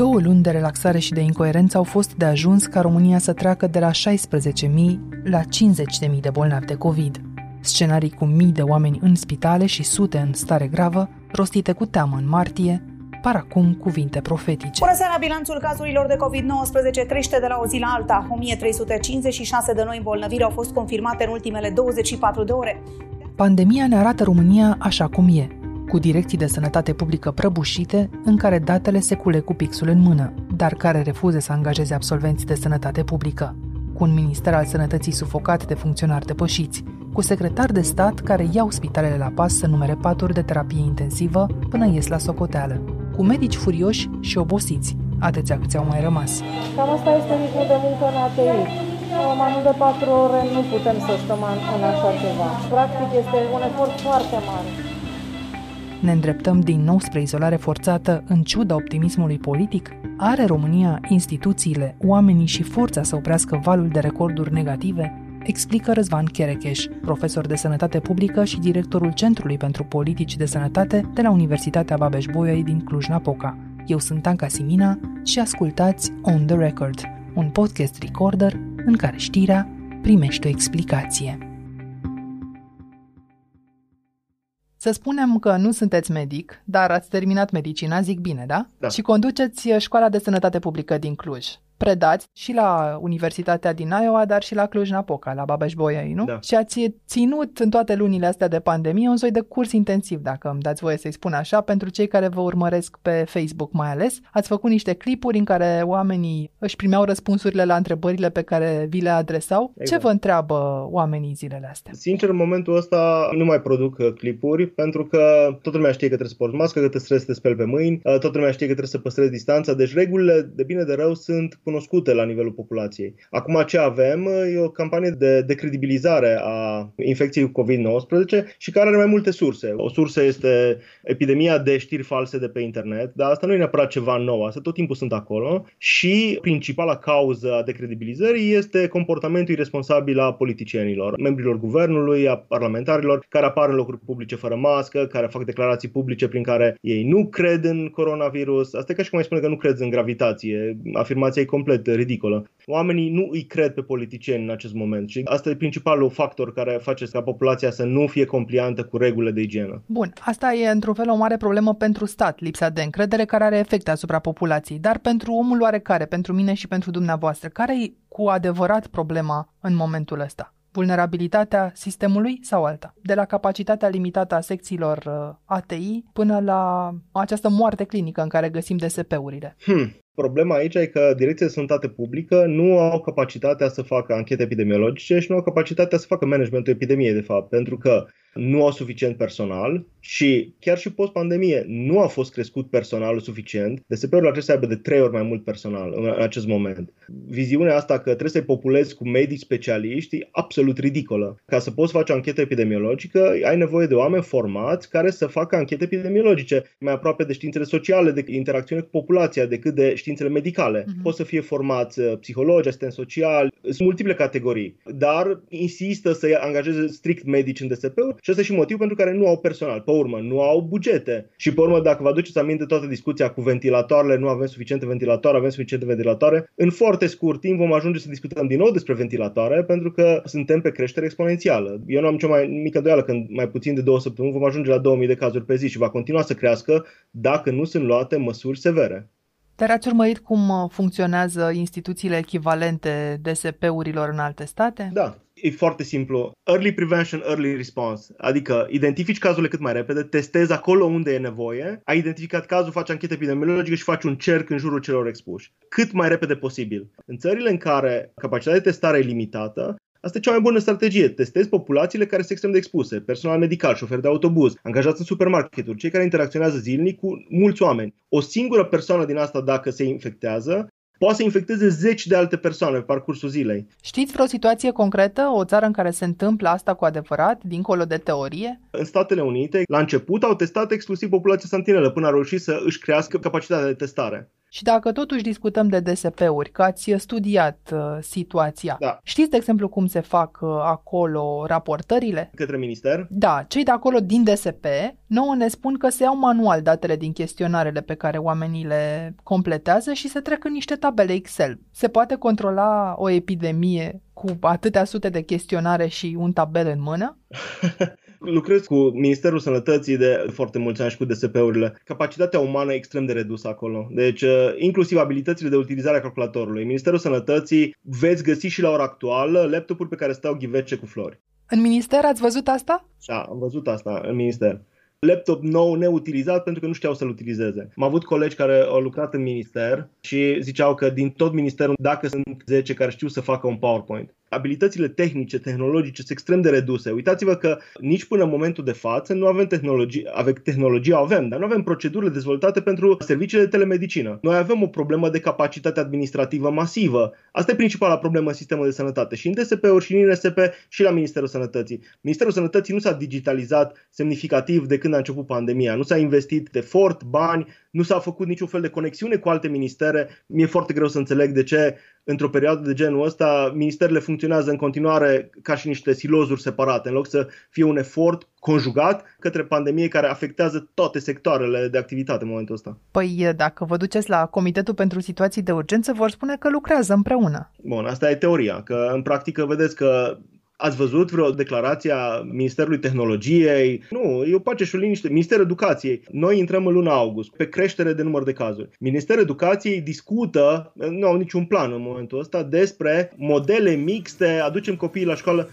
Două luni de relaxare și de incoerență au fost de ajuns ca România să treacă de la 16.000 la 50.000 de bolnavi de COVID. Scenarii cu mii de oameni în spitale și sute în stare gravă, rostite cu teamă în martie, par acum cuvinte profetice. Bună seara! Bilanțul cazurilor de COVID-19 crește de la o zi la alta. 1356 de noi îmbolnăviri au fost confirmate în ultimele 24 de ore. Pandemia ne arată România așa cum e, cu direcții de sănătate publică prăbușite, în care datele se cule cu pixul în mână, dar care refuză să angajeze absolvenți de sănătate publică, cu un minister al sănătății sufocat de funcționari depășiți, cu secretari de stat care iau spitalele la pas să numere paturi de terapie intensivă până ies la socoteală, cu medici furioși și obosiți, atâția câți au mai rămas. Cam asta este ritmul de muncă în ATI. Mai mult de patru ore nu putem să stăm în așa ceva. Practic este un efort foarte mare. Ne îndreptăm din nou spre izolare forțată în ciuda optimismului politic? Are România instituțiile, oamenii și forța să oprească valul de recorduri negative? Explică Răzvan Cherecheș, profesor de sănătate publică și directorul Centrului pentru Politici de Sănătate de la Universitatea Babeș-Bolyai din Cluj-Napoca. Eu sunt Anca Simina și ascultați On The Record, un podcast recorder în care știrea primește o explicație. Să spunem că nu sunteți medic, dar ați terminat medicina, zic bine, da? Da. Și conduceți școala de sănătate publică din Cluj predați și la Universitatea din Iowa, dar și la Cluj-Napoca, la Babeș-Bolyai, nu? Da. Și ați ținut în toate lunile astea de pandemie un soi de curs intensiv, dacă îmi dați voie să-i spun așa, pentru cei care vă urmăresc pe Facebook mai ales. Ați făcut niște clipuri în care oamenii își primeau răspunsurile la întrebările pe care vi le adresau. Exact. Ce vă întreabă oamenii zilele astea? Sincer, în momentul ăsta nu mai produc uh, clipuri pentru că toată lumea știe că trebuie să porți mască, că trebuie să te speli pe mâini, uh, toată lumea știe că trebuie să păstrezi distanța, deci regulile de bine de rău sunt cunoscute la nivelul populației. Acum ce avem uh, e o campanie de decredibilizare a infecției cu COVID-19 și care are mai multe surse. O sursă este epidemia de știri false de pe internet, dar asta nu e neapărat ceva nou, asta tot timpul sunt acolo și principala cauză a decredibilizării este comportamentul irresponsabil a politicienilor, membrilor guvernului, a parlamentarilor care apar în locuri publice fără mască, care fac declarații publice prin care ei nu cred în coronavirus. Asta e ca și cum ai spune că nu crezi în gravitație. Afirmația e complet ridicolă. Oamenii nu îi cred pe politicieni în acest moment și asta e principalul factor care face ca populația să nu fie compliantă cu regulile de igienă. Bun, asta e într-un fel o mare problemă pentru stat, lipsa de încredere care are efecte asupra populației, dar pentru omul oarecare, pentru mine și pentru dumneavoastră, care e cu adevărat problema în momentul ăsta? vulnerabilitatea sistemului sau alta. De la capacitatea limitată a secțiilor uh, ATI până la această moarte clinică în care găsim DSP-urile. Hmm. Problema aici e că Direcția de Sănătate Publică nu au capacitatea să facă anchete epidemiologice și nu au capacitatea să facă managementul epidemiei, de fapt, pentru că nu au suficient personal și chiar și post-pandemie nu a fost crescut personalul suficient. DSP-ul trebuie să aibă de trei ori mai mult personal în acest moment. Viziunea asta că trebuie să-i populezi cu medici specialiști e absolut ridicolă. Ca să poți face o anchetă epidemiologică, ai nevoie de oameni formați care să facă anchete epidemiologice mai aproape de științele sociale, de interacțiune cu populația, decât de științele medicale. Uh-huh. Poți să fie formați uh, psihologi, asistent social, sunt multiple categorii, dar insistă să angajeze strict medici în DSP-uri și ăsta e și motivul pentru care nu au personal. Pe urmă, nu au bugete. Și pe urmă, dacă vă aduceți aminte toată discuția cu ventilatoarele, nu avem suficiente ventilatoare, avem suficiente ventilatoare, în foarte scurt timp vom ajunge să discutăm din nou despre ventilatoare pentru că suntem pe creștere exponențială. Eu nu am nicio mai mică doială când mai puțin de două săptămâni vom ajunge la 2000 de cazuri pe zi și va continua să crească dacă nu sunt luate măsuri severe. Dar ați urmărit cum uh, funcționează instituțiile echivalente DSP-urilor în alte state? Da, e foarte simplu. Early prevention, early response. Adică identifici cazurile cât mai repede, testezi acolo unde e nevoie, ai identificat cazul, faci anchetă epidemiologică și faci un cerc în jurul celor expuși. Cât mai repede posibil. În țările în care capacitatea de testare e limitată, Asta e cea mai bună strategie. Testezi populațiile care sunt extrem de expuse, personal medical, șoferi de autobuz, angajați în supermarketuri, cei care interacționează zilnic cu mulți oameni. O singură persoană din asta, dacă se infectează, poate să infecteze zeci de alte persoane pe parcursul zilei. Știți vreo situație concretă, o țară în care se întâmplă asta cu adevărat, dincolo de teorie? În Statele Unite, la început, au testat exclusiv populația sentinelă până au reușit să își crească capacitatea de testare. Și dacă totuși discutăm de DSP-uri, că ați studiat uh, situația, Da. știți, de exemplu, cum se fac uh, acolo raportările? Către minister, Da, cei de acolo din DSP nouă ne spun că se iau manual datele din chestionarele pe care oamenii le completează și se trec în niște tabele Excel. Se poate controla o epidemie cu atâtea sute de chestionare și un tabel în mână? lucrez cu Ministerul Sănătății de foarte mulți ani și cu DSP-urile. Capacitatea umană e extrem de redusă acolo. Deci, uh, inclusiv abilitățile de utilizare a calculatorului. Ministerul Sănătății veți găsi și la ora actuală laptopuri pe care stau ghivece cu flori. În minister ați văzut asta? Da, am văzut asta în minister. Laptop nou neutilizat pentru că nu știau să-l utilizeze. Am avut colegi care au lucrat în minister și ziceau că din tot ministerul, dacă sunt 10 care știu să facă un PowerPoint, abilitățile tehnice, tehnologice sunt extrem de reduse. Uitați-vă că nici până în momentul de față nu avem tehnologie, avem tehnologie, avem, dar nu avem procedurile dezvoltate pentru serviciile de telemedicină. Noi avem o problemă de capacitate administrativă masivă. Asta e principala problemă în sistemul de sănătate și în DSP-uri și în INSP și la Ministerul Sănătății. Ministerul Sănătății nu s-a digitalizat semnificativ de când a început pandemia. Nu s-a investit efort, bani, nu s-a făcut niciun fel de conexiune cu alte ministere. Mi-e foarte greu să înțeleg de ce într-o perioadă de genul ăsta ministerele funcționează în continuare ca și niște silozuri separate, în loc să fie un efort conjugat către pandemie care afectează toate sectoarele de activitate în momentul ăsta. Păi dacă vă duceți la Comitetul pentru Situații de Urgență, vor spune că lucrează împreună. Bun, asta e teoria, că în practică vedeți că Ați văzut vreo declarație a Ministerului Tehnologiei? Nu, e o pace și o liniște. Ministerul Educației. Noi intrăm în luna august, pe creștere de număr de cazuri. Ministerul Educației discută, nu au niciun plan în momentul ăsta, despre modele mixte, aducem copiii la școală.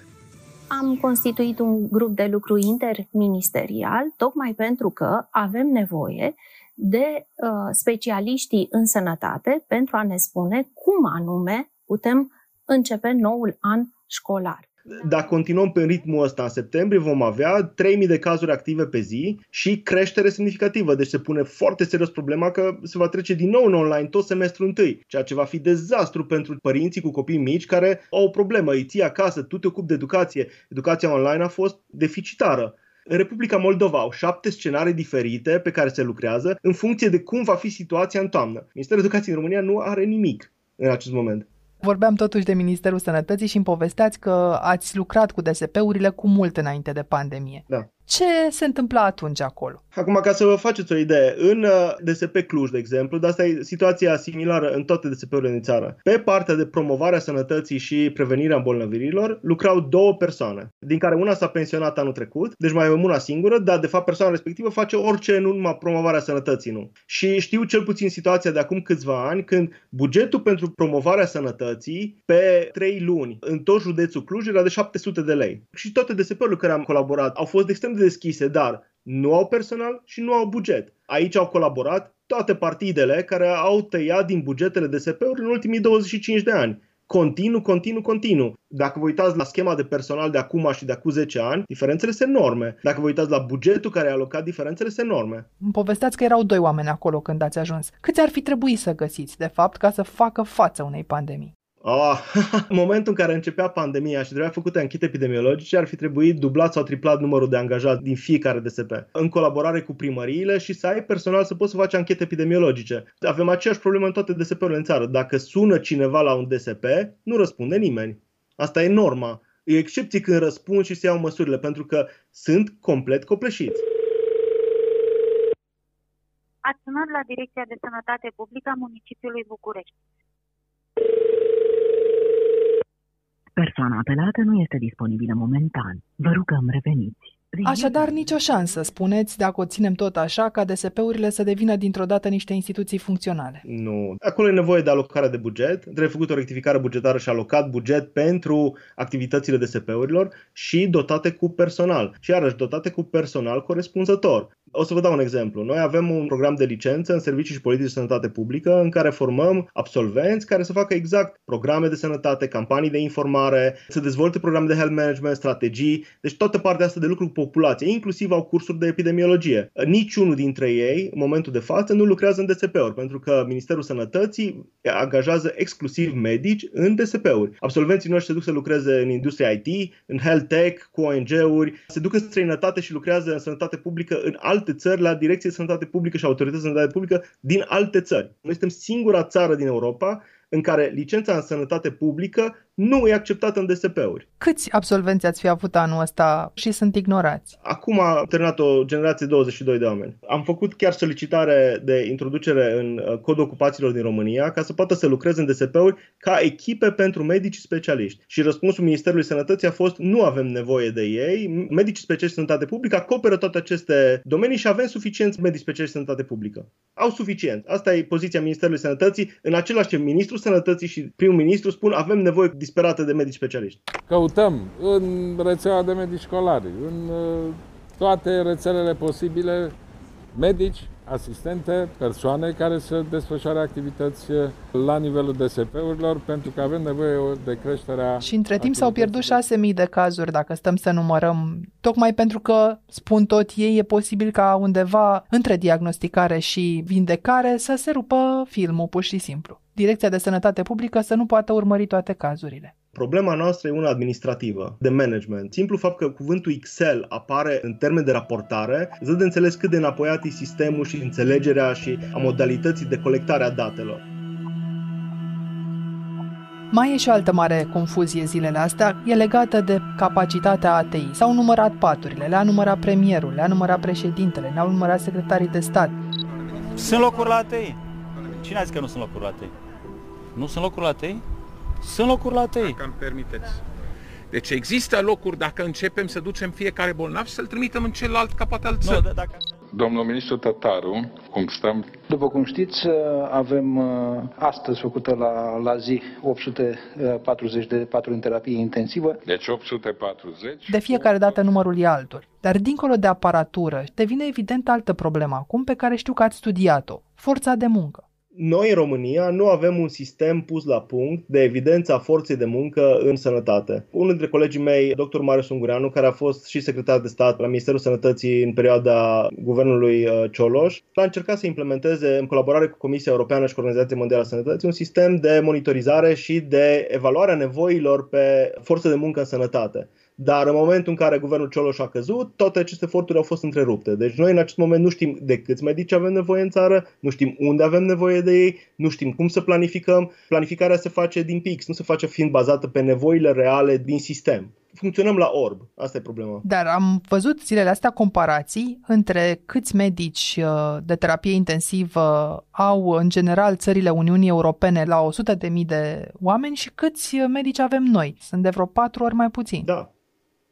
Am constituit un grup de lucru interministerial tocmai pentru că avem nevoie de uh, specialiștii în sănătate pentru a ne spune cum anume putem începe noul an școlar. Dacă continuăm pe ritmul ăsta în septembrie, vom avea 3000 de cazuri active pe zi și creștere semnificativă. Deci se pune foarte serios problema că se va trece din nou în online tot semestrul întâi, ceea ce va fi dezastru pentru părinții cu copii mici care au o problemă. Îi ții acasă, tu te ocupi de educație. Educația online a fost deficitară. În Republica Moldova au șapte scenarii diferite pe care se lucrează în funcție de cum va fi situația în toamnă. Ministerul Educației în România nu are nimic în acest moment. Vorbeam totuși de Ministerul Sănătății și îmi povesteați că ați lucrat cu DSP-urile cu mult înainte de pandemie. Da. Ce se întâmpla atunci acolo? Acum, ca să vă faceți o idee, în uh, DSP Cluj, de exemplu, dar asta e situația similară în toate DSP-urile din țară. Pe partea de promovare a sănătății și prevenirea îmbolnăvirilor, lucrau două persoane, din care una s-a pensionat anul trecut, deci mai avem una singură, dar de fapt persoana respectivă face orice, nu numai promovarea sănătății, nu. Și știu cel puțin situația de acum câțiva ani, când bugetul pentru promovarea sănătății pe 3 luni în tot județul Cluj era de 700 de lei. Și toate DSP-urile care am colaborat au fost extrem de deschise, dar nu au personal și nu au buget. Aici au colaborat toate partidele care au tăiat din bugetele DSP-uri în ultimii 25 de ani. Continuu, continuu, continuu. Dacă vă uitați la schema de personal de acum și de acum 10 ani, diferențele sunt enorme. Dacă vă uitați la bugetul care a alocat, diferențele sunt enorme. Îmi povesteați că erau doi oameni acolo când ați ajuns. Câți ar fi trebuit să găsiți, de fapt, ca să facă față unei pandemii? Oh, în momentul în care începea pandemia și trebuia făcute anchete epidemiologice, ar fi trebuit dublat sau triplat numărul de angajați din fiecare DSP, în colaborare cu primăriile și să ai personal să poți să faci anchete epidemiologice. Avem aceeași problemă în toate DSP-urile în țară. Dacă sună cineva la un DSP, nu răspunde nimeni. Asta e norma. E excepție când răspund și se iau măsurile, pentru că sunt complet copleșiți. Ați sunat la Direcția de Sănătate Publică a municipiului București. Persoana apelată nu este disponibilă momentan. Vă rugăm reveniți. Așadar, nicio șansă, spuneți, dacă o ținem tot așa, ca DSP-urile să devină dintr-o dată niște instituții funcționale. Nu. Acolo e nevoie de alocare de buget, trebuie făcut o rectificare bugetară și alocat buget pentru activitățile DSP-urilor și dotate cu personal. Și iarăși dotate cu personal corespunzător. O să vă dau un exemplu. Noi avem un program de licență în servicii și politici de sănătate publică în care formăm absolvenți care să facă exact programe de sănătate, campanii de informare, să dezvolte programe de health management, strategii, deci toată partea asta de lucru cu populație, inclusiv au cursuri de epidemiologie. Niciunul dintre ei, în momentul de față, nu lucrează în DSP-uri, pentru că Ministerul Sănătății angajează exclusiv medici în DSP-uri. Absolvenții noștri se duc să lucreze în industria IT, în health tech, cu ONG-uri, se duc în străinătate și lucrează în sănătate publică în alte alte țări la Direcție de Sănătate Publică și Autorități de Sănătate Publică din alte țări. Noi suntem singura țară din Europa în care licența în sănătate publică nu e acceptată în DSP-uri. Câți absolvenți ați fi avut anul ăsta și sunt ignorați? Acum a terminat o generație 22 de oameni. Am făcut chiar solicitare de introducere în uh, codul ocupațiilor din România ca să poată să lucreze în DSP-uri ca echipe pentru medici specialiști. Și răspunsul Ministerului Sănătății a fost nu avem nevoie de ei, medicii specialiști în sănătate publică acoperă toate aceste domenii și avem suficienți medici specialiști în sănătate publică. Au suficient. Asta e poziția Ministerului Sănătății. În același timp, Ministrul Sănătății și primul ministru spun avem nevoie disperată de medici specialiști. Căutăm în rețeaua de medici școlari, în uh, toate rețelele posibile, medici, asistente, persoane care să desfășoare activități uh, la nivelul DSP-urilor pentru că avem nevoie de creșterea Și între timp s-au pierdut 6.000 de cazuri dacă stăm să numărăm, tocmai pentru că, spun tot ei, e posibil ca undeva între diagnosticare și vindecare să se rupă filmul pur și simplu. Direcția de Sănătate Publică să nu poată urmări toate cazurile. Problema noastră e una administrativă, de management. Simplu fapt că cuvântul Excel apare în termen de raportare, îți dă de înțeles cât de înapoiat e sistemul și înțelegerea și a modalității de colectare a datelor. Mai e și o altă mare confuzie zilele astea, e legată de capacitatea ATI. S-au numărat paturile, le-a numărat premierul, le-a numărat președintele, le-au numărat secretarii de stat. Sunt locuri la ATI. Cine a zis că nu sunt locuri la ATI? Nu sunt locuri la ATI? Sunt locuri la ATI. Dacă îmi permiteți. Deci există locuri dacă începem să ducem fiecare bolnav și să-l trimitem în celălalt capăt al țării. Nu, dacă... Domnul ministru Tătaru, cum stăm? După cum știți, avem uh, astăzi făcută la, la zi 840 de patru în terapie intensivă. Deci 840? De fiecare dată numărul e altul. Dar dincolo de aparatură, devine evident altă problemă acum pe care știu că ați studiat-o. Forța de muncă noi în România nu avem un sistem pus la punct de evidență a forței de muncă în sănătate. Unul dintre colegii mei, dr. Marius Ungureanu, care a fost și secretar de stat la Ministerul Sănătății în perioada guvernului uh, Cioloș, a încercat să implementeze în colaborare cu Comisia Europeană și cu Organizația Mondială a Sănătății un sistem de monitorizare și de evaluare a nevoilor pe forță de muncă în sănătate. Dar în momentul în care guvernul Cioloș a căzut, toate aceste eforturi au fost întrerupte. Deci noi în acest moment nu știm de câți medici avem nevoie în țară, nu știm unde avem nevoie de ei, nu știm cum să planificăm. Planificarea se face din pix, nu se face fiind bazată pe nevoile reale din sistem funcționăm la orb. Asta e problema. Dar am văzut zilele astea comparații între câți medici uh, de terapie intensivă au în general țările Uniunii Europene la 100.000 de oameni și câți medici avem noi. Sunt de vreo patru ori mai puțini. Da,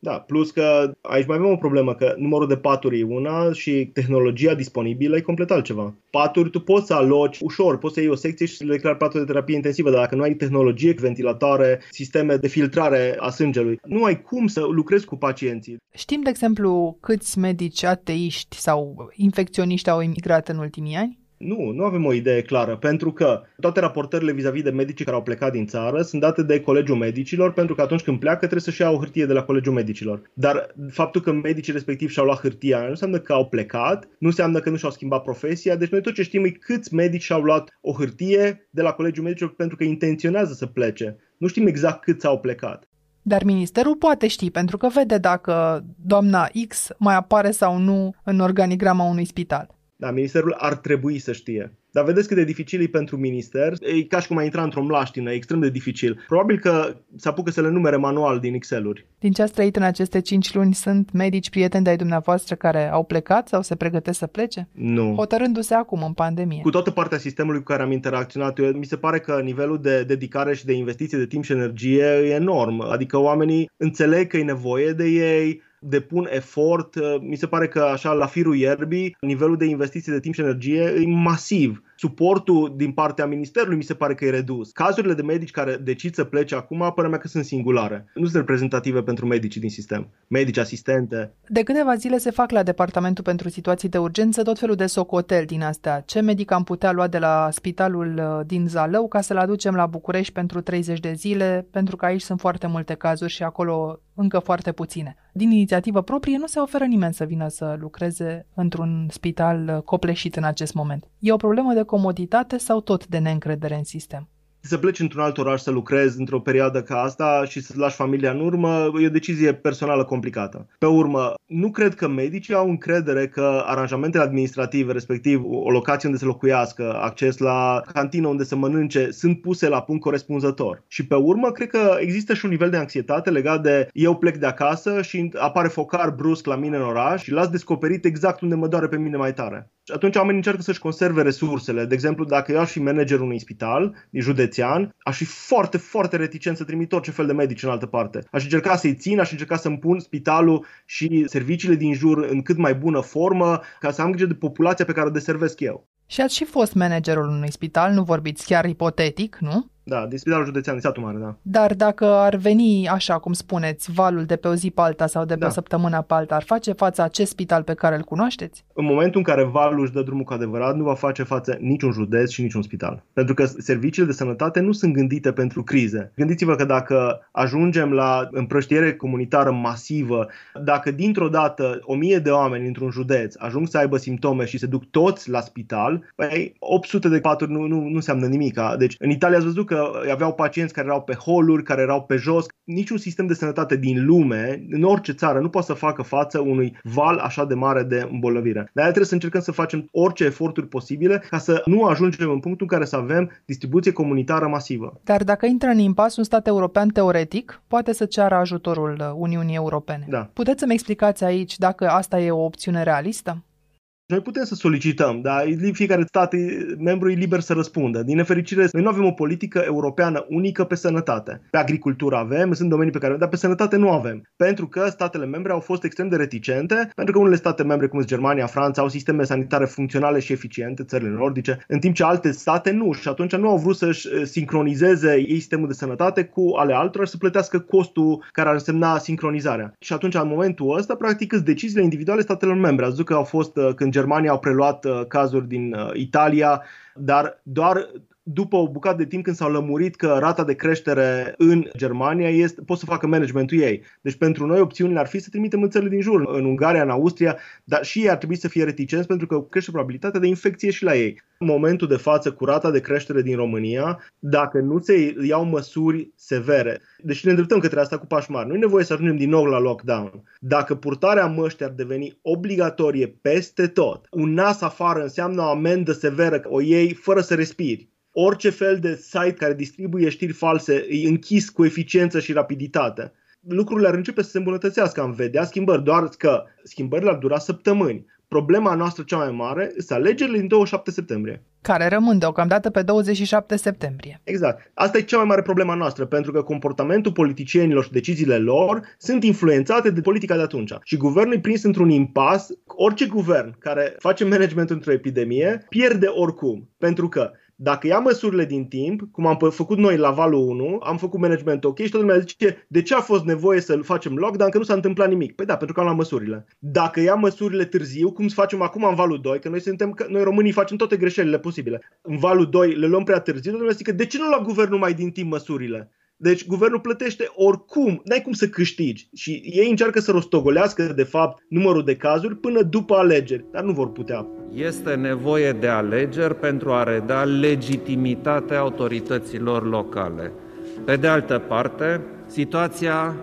da, plus că aici mai avem o problemă, că numărul de paturi e una și tehnologia disponibilă e complet altceva. Paturi tu poți să aloci ușor, poți să iei o secție și să le declari paturi de terapie intensivă, dar dacă nu ai tehnologie, ventilatoare, sisteme de filtrare a sângelui, nu ai cum să lucrezi cu pacienții. Știm, de exemplu, câți medici ateiști sau infecționiști au emigrat în ultimii ani? Nu, nu avem o idee clară, pentru că toate raportările vis-a-vis de medici care au plecat din țară sunt date de Colegiul Medicilor, pentru că atunci când pleacă trebuie să-și ia o hârtie de la Colegiul Medicilor. Dar faptul că medicii respectiv și-au luat hârtia nu înseamnă că au plecat, nu înseamnă că nu și-au schimbat profesia, deci noi tot ce știm e câți medici și-au luat o hârtie de la Colegiul Medicilor pentru că intenționează să plece. Nu știm exact câți au plecat. Dar ministerul poate ști, pentru că vede dacă doamna X mai apare sau nu în organigrama unui spital. Da, ministerul ar trebui să știe. Dar vedeți cât de dificil e pentru minister. E ca și cum a intra într-o mlaștină, e extrem de dificil. Probabil că se apucă să le numere manual din Excel-uri. Din ce ați trăit în aceste 5 luni, sunt medici prieteni de ai dumneavoastră care au plecat sau se pregătesc să plece? Nu. Hotărându-se acum în pandemie. Cu toată partea sistemului cu care am interacționat, eu, mi se pare că nivelul de dedicare și de investiție de timp și energie e enorm. Adică oamenii înțeleg că e nevoie de ei, depun efort. Uh, mi se pare că așa la firul ierbii, nivelul de investiții de timp și energie e masiv. Suportul din partea ministerului mi se pare că e redus. Cazurile de medici care decid să plece acum, părerea mea că sunt singulare. Nu sunt reprezentative pentru medicii din sistem. Medici, asistente. De câteva zile se fac la Departamentul pentru Situații de Urgență tot felul de socotel din astea. Ce medic am putea lua de la spitalul uh, din Zalău ca să-l aducem la București pentru 30 de zile, pentru că aici sunt foarte multe cazuri și acolo încă foarte puține. Din inițiativă proprie nu se oferă nimeni să vină să lucreze într-un spital copleșit în acest moment. E o problemă de comoditate sau tot de neîncredere în sistem? Să pleci într-un alt oraș să lucrezi într-o perioadă ca asta și să lași familia în urmă, e o decizie personală complicată. Pe urmă, nu cred că medicii au încredere că aranjamentele administrative, respectiv o locație unde să locuiască, acces la cantină unde să mănânce, sunt puse la punct corespunzător. Și pe urmă, cred că există și un nivel de anxietate legat de eu plec de acasă și apare focar brusc la mine în oraș și las descoperit exact unde mă doare pe mine mai tare. Și atunci oamenii încearcă să-și conserve resursele. De exemplu, dacă eu aș fi managerul unui spital județean, aș fi foarte, foarte reticent să trimit orice fel de medici în altă parte. Aș încerca să-i țin, aș încerca să-mi pun spitalul și serviciile din jur în cât mai bună formă, ca să am grijă de populația pe care o deservesc eu. Și ați și fost managerul unui spital, nu vorbiți chiar ipotetic, nu? Da, din Spitalul Județean din Satul Mare, da. Dar dacă ar veni, așa cum spuneți, valul de pe o zi pe alta sau de pe da. o săptămână pe alta, ar face față acest spital pe care îl cunoașteți? În momentul în care valul își dă drumul cu adevărat, nu va face față niciun județ și niciun spital. Pentru că serviciile de sănătate nu sunt gândite pentru crize. Gândiți-vă că dacă ajungem la împrăștiere comunitară masivă, dacă dintr-o dată o mie de oameni într-un județ ajung să aibă simptome și se duc toți la spital, păi 800 de paturi nu, nu, nu înseamnă nimic. Deci în Italia ați văzut că că aveau pacienți care erau pe holuri, care erau pe jos. Niciun sistem de sănătate din lume, în orice țară, nu poate să facă față unui val așa de mare de îmbolnăvire. De aia trebuie să încercăm să facem orice eforturi posibile ca să nu ajungem în punctul în care să avem distribuție comunitară masivă. Dar dacă intră în impas un stat european teoretic, poate să ceară ajutorul Uniunii Europene. Da. Puteți să-mi explicați aici dacă asta e o opțiune realistă? Noi putem să solicităm, dar fiecare stat membru e liber să răspundă. Din nefericire, noi nu avem o politică europeană unică pe sănătate. Pe agricultură avem, sunt domenii pe care avem, dar pe sănătate nu avem. Pentru că statele membre au fost extrem de reticente, pentru că unele state membre, cum sunt Germania, Franța, au sisteme sanitare funcționale și eficiente, țările nordice, în timp ce alte state nu. Și atunci nu au vrut să-și eh, sincronizeze ei sistemul de sănătate cu ale altora și să plătească costul care ar însemna sincronizarea. Și atunci, în momentul ăsta, practic, sunt deciziile individuale statelor membre. Ați că au fost eh, când Germania au preluat uh, cazuri din uh, Italia, dar doar după o bucată de timp când s-au lămurit că rata de creștere în Germania este, pot să facă managementul ei. Deci pentru noi opțiunile ar fi să trimitem în țările din jur, în Ungaria, în Austria, dar și ei ar trebui să fie reticenți pentru că crește probabilitatea de infecție și la ei. În momentul de față, cu rata de creștere din România, dacă nu se iau măsuri severe, deci ne îndreptăm către asta cu pași mari, nu e nevoie să ajungem din nou la lockdown. Dacă purtarea măștii ar deveni obligatorie peste tot, un nas afară înseamnă o amendă severă, o iei fără să respiri orice fel de site care distribuie știri false e închis cu eficiență și rapiditate. Lucrurile ar începe să se îmbunătățească, am vedea schimbări, doar că schimbările ar dura săptămâni. Problema noastră cea mai mare sunt alegerile din 27 septembrie. Care rămân deocamdată pe 27 septembrie. Exact. Asta e cea mai mare problema noastră, pentru că comportamentul politicienilor și deciziile lor sunt influențate de politica de atunci. Și guvernul e prins într-un impas. Orice guvern care face management într-o epidemie pierde oricum. Pentru că dacă ia măsurile din timp, cum am făcut noi la valul 1, am făcut management ok și toată lumea zice de ce a fost nevoie să facem lockdown, că nu s-a întâmplat nimic. Păi da, pentru că am luat măsurile. Dacă ia măsurile târziu, cum să facem acum în valul 2, că noi suntem, noi românii facem toate greșelile posibile. În valul 2 le luăm prea târziu, toată lumea zice de ce nu lua guvernul mai din timp măsurile? Deci guvernul plătește oricum, n-ai cum să câștigi. Și ei încearcă să rostogolească, de fapt, numărul de cazuri până după alegeri, dar nu vor putea. Este nevoie de alegeri pentru a reda legitimitatea autorităților locale. Pe de altă parte, situația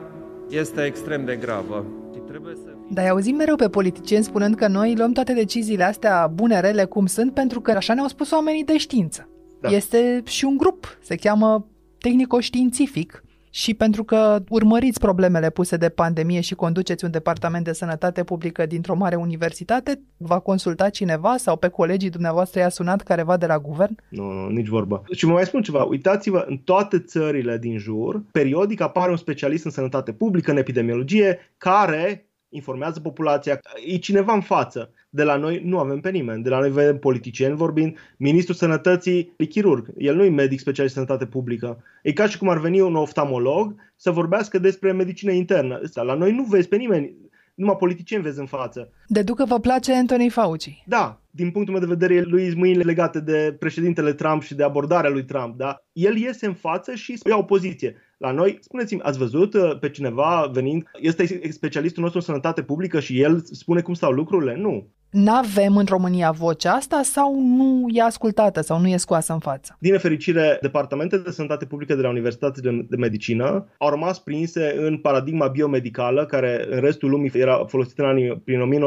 este extrem de gravă. Trebuie să... Dar auzim mereu pe politicieni spunând că noi luăm toate deciziile astea bune, rele, cum sunt, pentru că așa ne-au spus oamenii de știință. Da. Este și un grup, se cheamă tehnico-științific și pentru că urmăriți problemele puse de pandemie și conduceți un departament de sănătate publică dintr-o mare universitate, va consulta cineva sau pe colegii dumneavoastră i-a sunat careva de la guvern? Nu, nu, nici vorba. Și mă mai spun ceva, uitați-vă, în toate țările din jur, periodic apare un specialist în sănătate publică, în epidemiologie, care informează populația, e cineva în față. De la noi nu avem pe nimeni. De la noi vedem politicieni vorbind, ministrul sănătății e chirurg, el nu e medic specialist în sănătate publică. E ca și cum ar veni un oftalmolog să vorbească despre medicină internă. La noi nu vezi pe nimeni, numai politicieni vezi în față. Deduc că vă place Anthony Fauci. Da, din punctul meu de vedere, lui mâinile legate de președintele Trump și de abordarea lui Trump, da? El iese în față și ia o poziție. La noi, spuneți-mi, ați văzut uh, pe cineva venind, este specialistul nostru în sănătate publică și el spune cum stau lucrurile? Nu. N-avem în România vocea asta sau nu e ascultată sau nu e scoasă în față? Din nefericire, departamentele de sănătate publică de la Universitatea de, de Medicină au rămas prinse în paradigma biomedicală, care în restul lumii era folosită în anii prin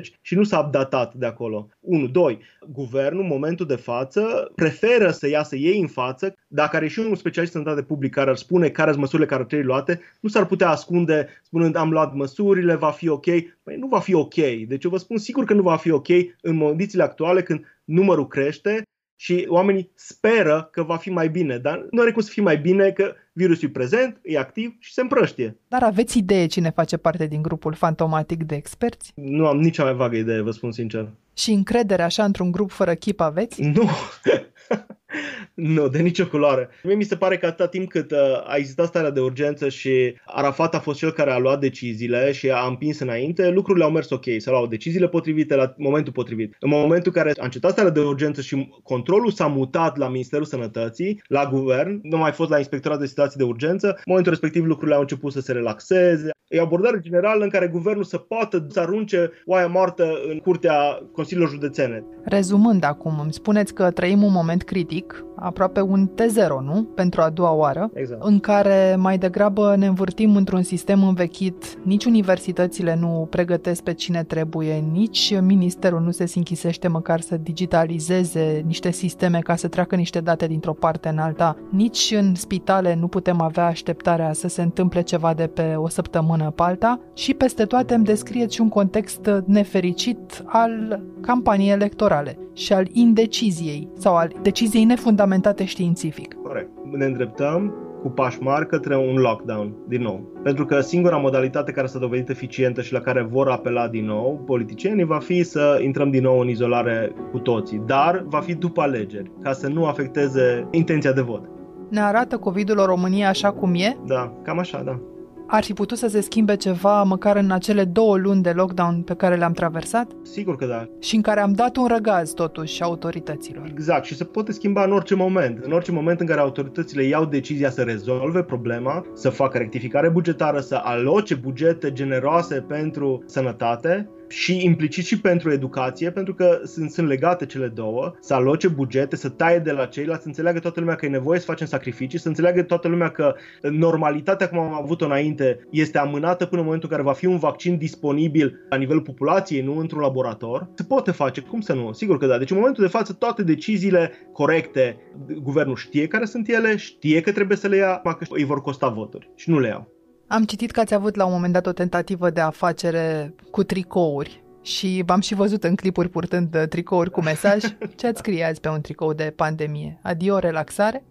1950-1960 și nu s-a updatat de acolo. 1. 2. Guvernul, în momentul de față, preferă să iasă ei în față. Dacă are și un specialist în sănătate publică care ar spune care sunt măsurile care trebuie luate, nu s-ar putea ascunde spunând am luat măsurile, va fi ok. Păi nu va fi ok. Deci eu vă spun sigur că nu va fi ok în condițiile actuale când numărul crește și oamenii speră că va fi mai bine, dar nu are cum să fie mai bine că virusul e prezent, e activ și se împrăștie. Dar aveți idee cine face parte din grupul fantomatic de experți? Nu am nici mai vagă idee, vă spun sincer. Și încredere așa într-un grup fără chip aveți? Nu. nu, de nicio culoare. Mie mi se pare că atâta timp cât uh, a existat starea de urgență și Arafat a fost cel care a luat deciziile și a împins înainte, lucrurile au mers ok. S-au luat deciziile potrivite la momentul potrivit. În momentul în care a încetat starea de urgență și controlul s-a mutat la Ministerul Sănătății, la guvern, nu mai fost la Inspectorat de Situații de Urgență, în momentul respectiv lucrurile au început să se relaxeze. E o abordare generală în care guvernul să poată să arunce oaia moartă în curtea Consiliilor Județene. Rezumând acum, îmi spuneți că trăim un moment critic, aproape un T0, nu? Pentru a doua oară, exact. în care mai degrabă ne învârtim într-un sistem învechit, nici universitățile nu pregătesc pe cine trebuie, nici ministerul nu se închisește măcar să digitalizeze niște sisteme ca să treacă niște date dintr-o parte în alta, nici în spitale nu putem avea așteptarea să se întâmple ceva de pe o săptămână pe alta și peste toate îmi descrieți și un context nefericit al campaniei electorale și al indeciziei sau al deciziei nefundamentate științific. Corect. Ne îndreptăm cu pași mari către un lockdown, din nou. Pentru că singura modalitate care s-a dovedit eficientă și la care vor apela din nou politicienii va fi să intrăm din nou în izolare cu toții, dar va fi după alegeri, ca să nu afecteze intenția de vot. Ne arată COVID-ul în România așa cum e? Da, cam așa, da ar fi putut să se schimbe ceva măcar în acele două luni de lockdown pe care le-am traversat? Sigur că da. Și în care am dat un răgaz totuși autorităților. Exact și se poate schimba în orice moment. În orice moment în care autoritățile iau decizia să rezolve problema, să facă rectificare bugetară, să aloce bugete generoase pentru sănătate, și implicit și pentru educație, pentru că sunt, sunt legate cele două, să aloce bugete, să taie de la ceilalți, să înțeleagă toată lumea că e nevoie să facem sacrificii, să înțeleagă toată lumea că normalitatea cum am avut-o înainte este amânată până în momentul în care va fi un vaccin disponibil la nivelul populației, nu într-un laborator. Se poate face, cum să nu? Sigur că da. Deci în momentul de față toate deciziile corecte, guvernul știe care sunt ele, știe că trebuie să le ia, că îi vor costa voturi și nu le iau. Am citit că ați avut la un moment dat o tentativă de afacere cu tricouri și v-am și văzut în clipuri purtând uh, tricouri cu mesaj. Ce ați scrie azi pe un tricou de pandemie? Adio, relaxare?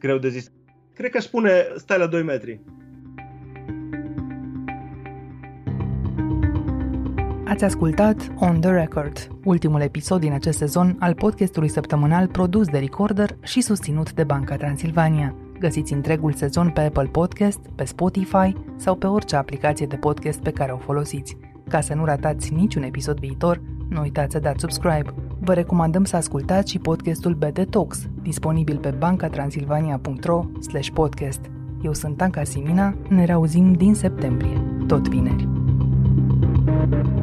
Greu de zis. Cred că spune stai la 2 metri. Ați ascultat On The Record, ultimul episod din acest sezon al podcastului săptămânal produs de Recorder și susținut de Banca Transilvania. Găsiți întregul sezon pe Apple Podcast, pe Spotify sau pe orice aplicație de podcast pe care o folosiți. Ca să nu ratați niciun episod viitor, nu uitați să dați subscribe. Vă recomandăm să ascultați și podcastul BT Talks, disponibil pe bancatransilvania.ro podcast. Eu sunt Anca Simina, ne reauzim din septembrie, tot vineri. thank you